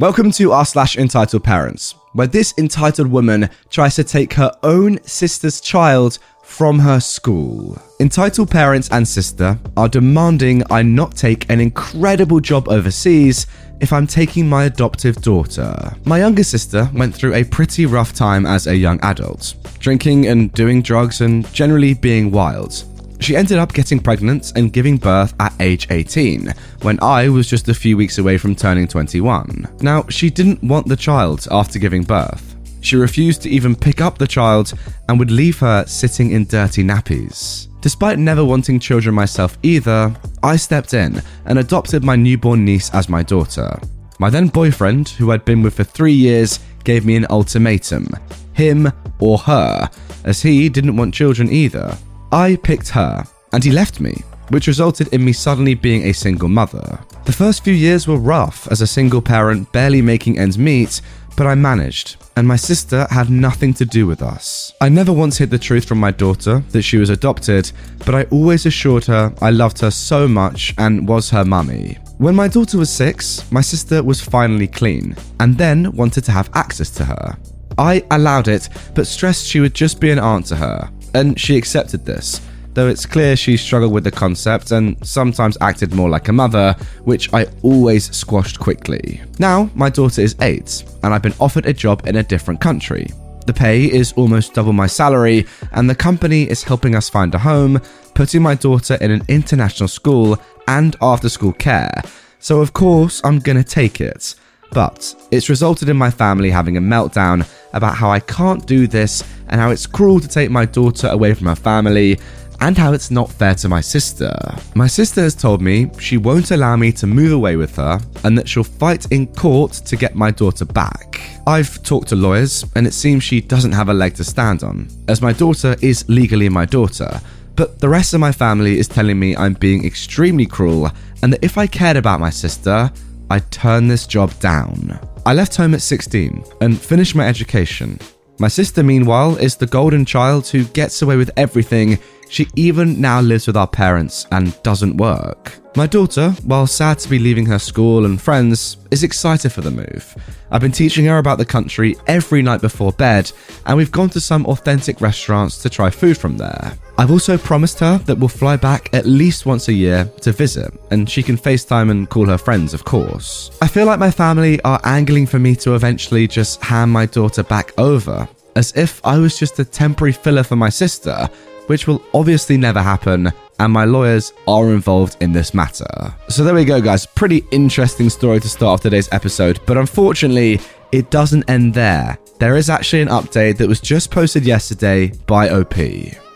Welcome to our slash entitled parents, where this entitled woman tries to take her own sister's child from her school. Entitled parents and sister are demanding I not take an incredible job overseas if I'm taking my adoptive daughter. My younger sister went through a pretty rough time as a young adult, drinking and doing drugs and generally being wild. She ended up getting pregnant and giving birth at age 18, when I was just a few weeks away from turning 21. Now, she didn't want the child after giving birth. She refused to even pick up the child and would leave her sitting in dirty nappies. Despite never wanting children myself either, I stepped in and adopted my newborn niece as my daughter. My then boyfriend, who I'd been with for three years, gave me an ultimatum him or her, as he didn't want children either. I picked her, and he left me, which resulted in me suddenly being a single mother. The first few years were rough as a single parent barely making ends meet, but I managed, and my sister had nothing to do with us. I never once hid the truth from my daughter that she was adopted, but I always assured her I loved her so much and was her mummy. When my daughter was six, my sister was finally clean, and then wanted to have access to her. I allowed it, but stressed she would just be an aunt to her, and she accepted this, though it's clear she struggled with the concept and sometimes acted more like a mother, which I always squashed quickly. Now, my daughter is eight, and I've been offered a job in a different country. The pay is almost double my salary, and the company is helping us find a home, putting my daughter in an international school and after school care. So, of course, I'm gonna take it. But it's resulted in my family having a meltdown about how I can't do this and how it's cruel to take my daughter away from her family and how it's not fair to my sister. My sister has told me she won't allow me to move away with her and that she'll fight in court to get my daughter back. I've talked to lawyers and it seems she doesn't have a leg to stand on, as my daughter is legally my daughter. But the rest of my family is telling me I'm being extremely cruel and that if I cared about my sister, I'd turn this job down. I left home at 16 and finished my education. My sister, meanwhile, is the golden child who gets away with everything. She even now lives with our parents and doesn't work. My daughter, while sad to be leaving her school and friends, is excited for the move. I've been teaching her about the country every night before bed, and we've gone to some authentic restaurants to try food from there. I've also promised her that we'll fly back at least once a year to visit, and she can FaceTime and call her friends, of course. I feel like my family are angling for me to eventually just hand my daughter back over, as if I was just a temporary filler for my sister, which will obviously never happen, and my lawyers are involved in this matter. So there we go, guys. Pretty interesting story to start off today's episode, but unfortunately, it doesn't end there. There is actually an update that was just posted yesterday by OP.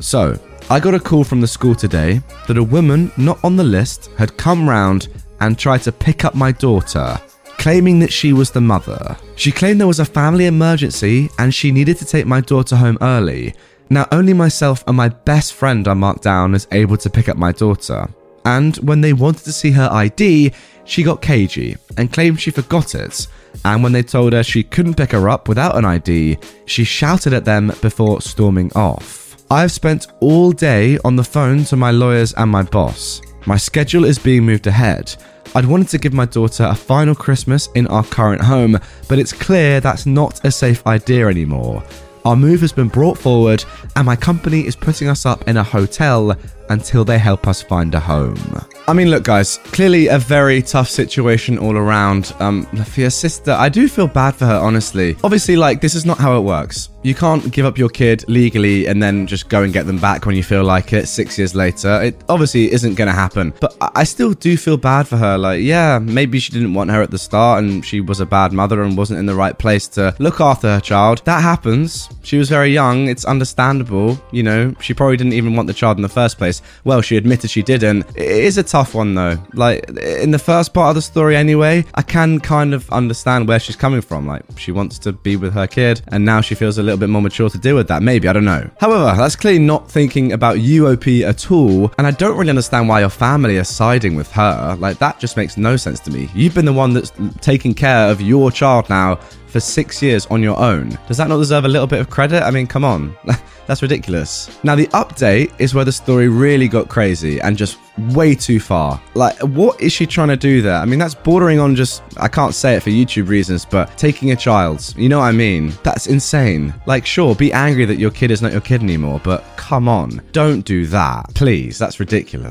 So, I got a call from the school today that a woman not on the list had come round and tried to pick up my daughter, claiming that she was the mother. She claimed there was a family emergency and she needed to take my daughter home early. Now, only myself and my best friend are marked down as able to pick up my daughter. And when they wanted to see her ID, she got cagey and claimed she forgot it. And when they told her she couldn't pick her up without an ID, she shouted at them before storming off. I've spent all day on the phone to my lawyers and my boss. My schedule is being moved ahead. I'd wanted to give my daughter a final Christmas in our current home, but it's clear that's not a safe idea anymore. Our move has been brought forward, and my company is putting us up in a hotel until they help us find a home. I mean, look, guys, clearly a very tough situation all around. Um, for your sister, I do feel bad for her, honestly. Obviously, like, this is not how it works. You can't give up your kid legally and then just go and get them back when you feel like it six years later. It obviously isn't going to happen. But I still do feel bad for her. Like, yeah, maybe she didn't want her at the start and she was a bad mother and wasn't in the right place to look after her child. That happens. She was very young. It's understandable. You know, she probably didn't even want the child in the first place. Well, she admitted she didn't. It is a tough one though. Like in the first part of the story anyway, I can kind of understand where she's coming from. Like she wants to be with her kid and now she feels a little bit more mature to deal with that. Maybe, I don't know. However, that's clearly not thinking about UOP at all, and I don't really understand why your family are siding with her. Like that just makes no sense to me. You've been the one that's taking care of your child now for six years on your own. Does that not deserve a little bit of credit? I mean, come on. That's ridiculous. Now, the update is where the story really got crazy and just way too far. Like, what is she trying to do there? I mean, that's bordering on just, I can't say it for YouTube reasons, but taking a child. You know what I mean? That's insane. Like, sure, be angry that your kid is not your kid anymore, but come on, don't do that. Please, that's ridiculous.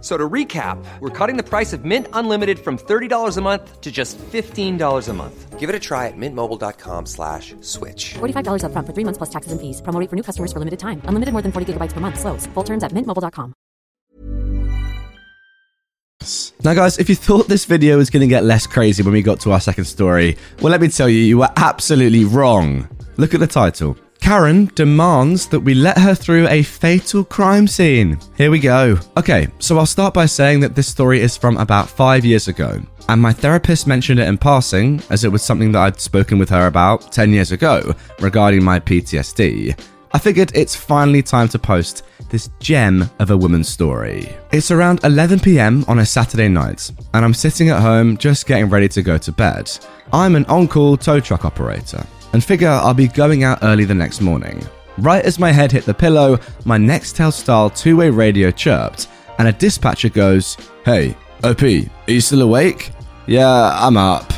So to recap, we're cutting the price of Mint Unlimited from $30 a month to just $15 a month. Give it a try at mintmobile.com slash switch. $45 upfront for three months plus taxes and fees. Promo rate for new customers for limited time. Unlimited more than 40 gigabytes per month. Slows. Full terms at mintmobile.com. Now, guys, if you thought this video was going to get less crazy when we got to our second story, well, let me tell you, you were absolutely wrong. Look at the title. Karen demands that we let her through a fatal crime scene. Here we go. Okay, so I'll start by saying that this story is from about five years ago, and my therapist mentioned it in passing as it was something that I'd spoken with her about 10 years ago regarding my PTSD. I figured it's finally time to post this gem of a woman's story. It's around 11 pm on a Saturday night, and I'm sitting at home just getting ready to go to bed. I'm an on call tow truck operator and figure I'll be going out early the next morning. Right as my head hit the pillow, my Nextel style two way radio chirped, and a dispatcher goes, Hey, OP, are you still awake? Yeah, I'm up.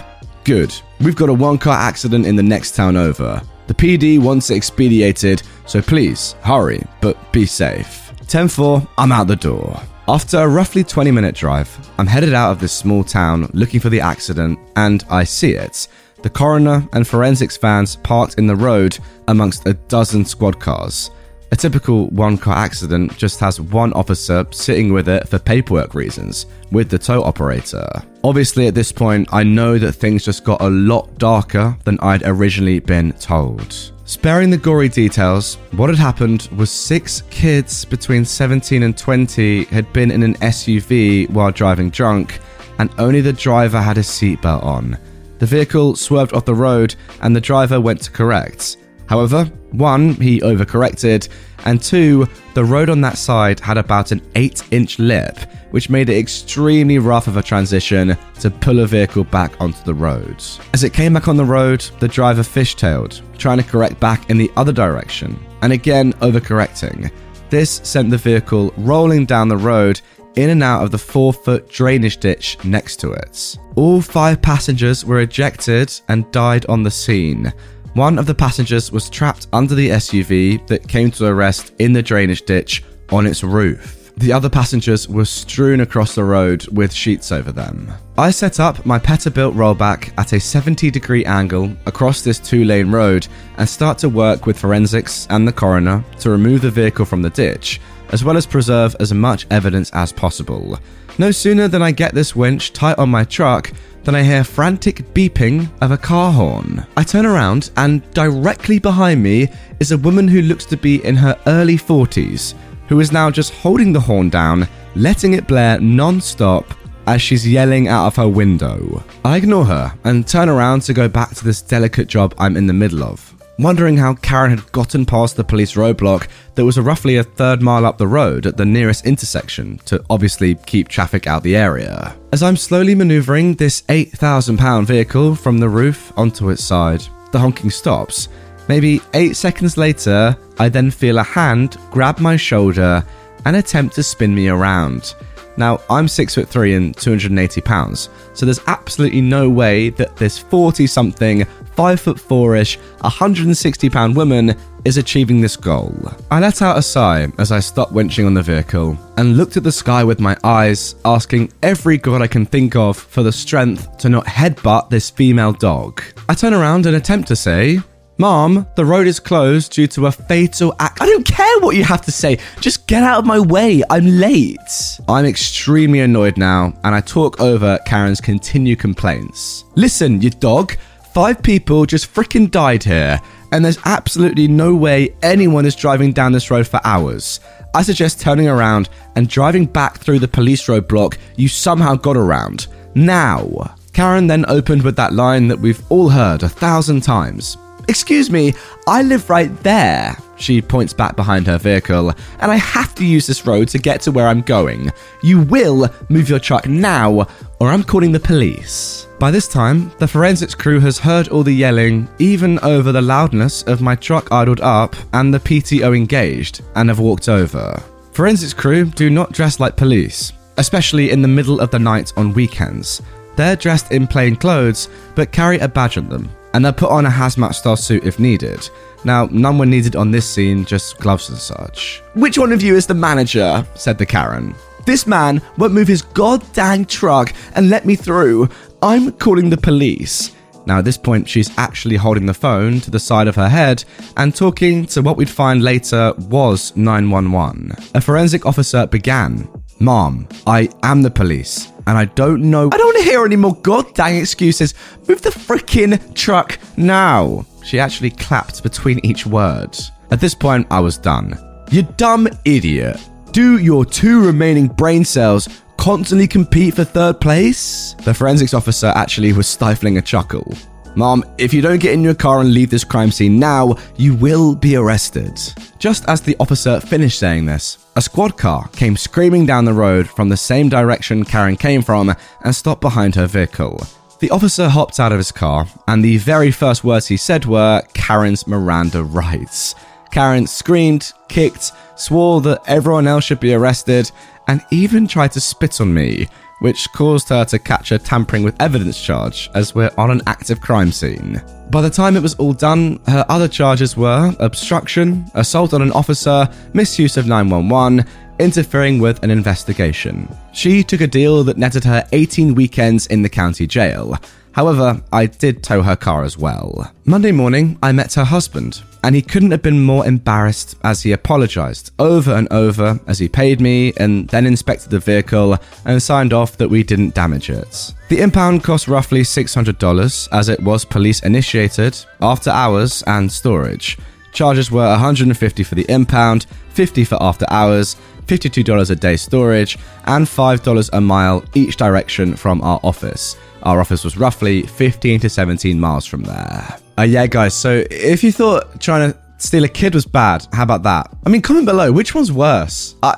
Good. We've got a one car accident in the next town over. The PD wants it expedited, so please hurry, but be safe. 10 4, I'm out the door. After a roughly 20 minute drive, I'm headed out of this small town looking for the accident, and I see it the coroner and forensics vans parked in the road amongst a dozen squad cars. A typical one car accident just has one officer sitting with it for paperwork reasons, with the tow operator. Obviously, at this point, I know that things just got a lot darker than I'd originally been told. Sparing the gory details, what had happened was six kids between 17 and 20 had been in an SUV while driving drunk, and only the driver had his seatbelt on. The vehicle swerved off the road and the driver went to correct. However, one, he overcorrected, and two, the road on that side had about an 8 inch lip, which made it extremely rough of a transition to pull a vehicle back onto the road. As it came back on the road, the driver fishtailed, trying to correct back in the other direction, and again overcorrecting. This sent the vehicle rolling down the road in and out of the four foot drainage ditch next to it. All five passengers were ejected and died on the scene. One of the passengers was trapped under the SUV that came to a rest in the drainage ditch on its roof. The other passengers were strewn across the road with sheets over them. I set up my Peterbilt rollback at a 70 degree angle across this two lane road and start to work with forensics and the coroner to remove the vehicle from the ditch as well as preserve as much evidence as possible. No sooner than I get this winch tight on my truck than I hear frantic beeping of a car horn. I turn around, and directly behind me is a woman who looks to be in her early 40s, who is now just holding the horn down, letting it blare non stop as she's yelling out of her window. I ignore her and turn around to go back to this delicate job I'm in the middle of wondering how Karen had gotten past the police roadblock that was roughly a third mile up the road at the nearest intersection to obviously keep traffic out the area. As I'm slowly maneuvering this £8,000 vehicle from the roof onto its side, the honking stops. Maybe eight seconds later, I then feel a hand grab my shoulder and attempt to spin me around. Now, I'm 6 foot 3 and 280 pounds, so there's absolutely no way that this 40 something 5 foot 4 ish, 160 pound woman is achieving this goal. I let out a sigh as I stopped winching on the vehicle and looked at the sky with my eyes, asking every god I can think of for the strength to not headbutt this female dog. I turn around and attempt to say, Mom, the road is closed due to a fatal act. I don't care what you have to say. Just get out of my way. I'm late. I'm extremely annoyed now, and I talk over Karen's continued complaints. Listen, you dog. Five people just freaking died here, and there's absolutely no way anyone is driving down this road for hours. I suggest turning around and driving back through the police roadblock you somehow got around. Now. Karen then opened with that line that we've all heard a thousand times. Excuse me, I live right there. She points back behind her vehicle, and I have to use this road to get to where I'm going. You will move your truck now, or I'm calling the police. By this time, the forensics crew has heard all the yelling, even over the loudness of my truck idled up and the PTO engaged, and have walked over. Forensics crew do not dress like police, especially in the middle of the night on weekends. They're dressed in plain clothes, but carry a badge on them, and they'll put on a hazmat style suit if needed. Now, none were needed on this scene, just gloves and such. Which one of you is the manager? said the Karen. This man won't move his goddamn truck and let me through. I'm calling the police. Now, at this point, she's actually holding the phone to the side of her head and talking to what we'd find later was 911. A forensic officer began Mom, I am the police, and I don't know. I don't want to hear any more goddamn excuses. Move the freaking truck now. She actually clapped between each word. At this point, I was done. You dumb idiot. Do your two remaining brain cells constantly compete for third place? The forensics officer actually was stifling a chuckle. Mom, if you don't get in your car and leave this crime scene now, you will be arrested. Just as the officer finished saying this, a squad car came screaming down the road from the same direction Karen came from and stopped behind her vehicle. The officer hopped out of his car, and the very first words he said were Karen's Miranda rights. Karen screamed, kicked, swore that everyone else should be arrested, and even tried to spit on me, which caused her to catch a tampering with evidence charge as we're on an active crime scene. By the time it was all done, her other charges were obstruction, assault on an officer, misuse of 911, interfering with an investigation. She took a deal that netted her 18 weekends in the county jail. However, I did tow her car as well. Monday morning, I met her husband, and he couldn't have been more embarrassed as he apologised over and over as he paid me and then inspected the vehicle and signed off that we didn't damage it. The impound cost roughly $600 as it was police initiated, after hours, and storage. Charges were 150 for the impound, 50 for after hours, $52 a day storage, and $5 a mile each direction from our office. Our office was roughly 15 to 17 miles from there. Uh, yeah, guys, so if you thought trying to steal a kid was bad, how about that? I mean, comment below, which one's worse? Uh,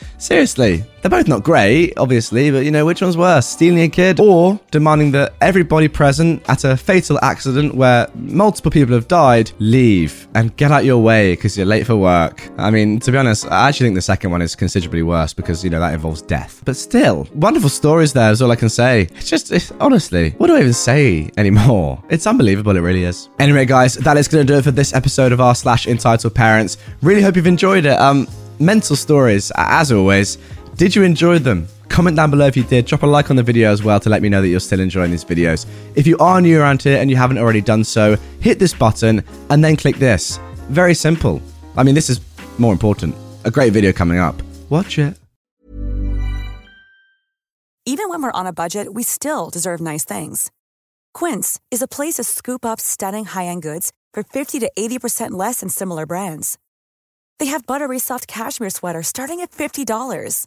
seriously, they're both not great, obviously, but you know, which one's worse? Stealing a kid or demanding that everybody present at a fatal accident where multiple people have died leave and get out your way because you're late for work? I mean, to be honest, I actually think the second one is considerably worse because, you know, that involves death. But still, wonderful stories there is all I can say. It's just, it's, honestly, what do I even say anymore? It's unbelievable, it really is. Anyway, guys, that is going to do it for this episode of r slash entitled parents. Really hope you've enjoyed it. Um, mental stories, as always. Did you enjoy them? Comment down below if you did. Drop a like on the video as well to let me know that you're still enjoying these videos. If you are new around here and you haven't already done so, hit this button and then click this. Very simple. I mean, this is more important. A great video coming up. Watch it. Even when we're on a budget, we still deserve nice things. Quince is a place to scoop up stunning high end goods for 50 to 80% less than similar brands. They have buttery soft cashmere sweaters starting at $50,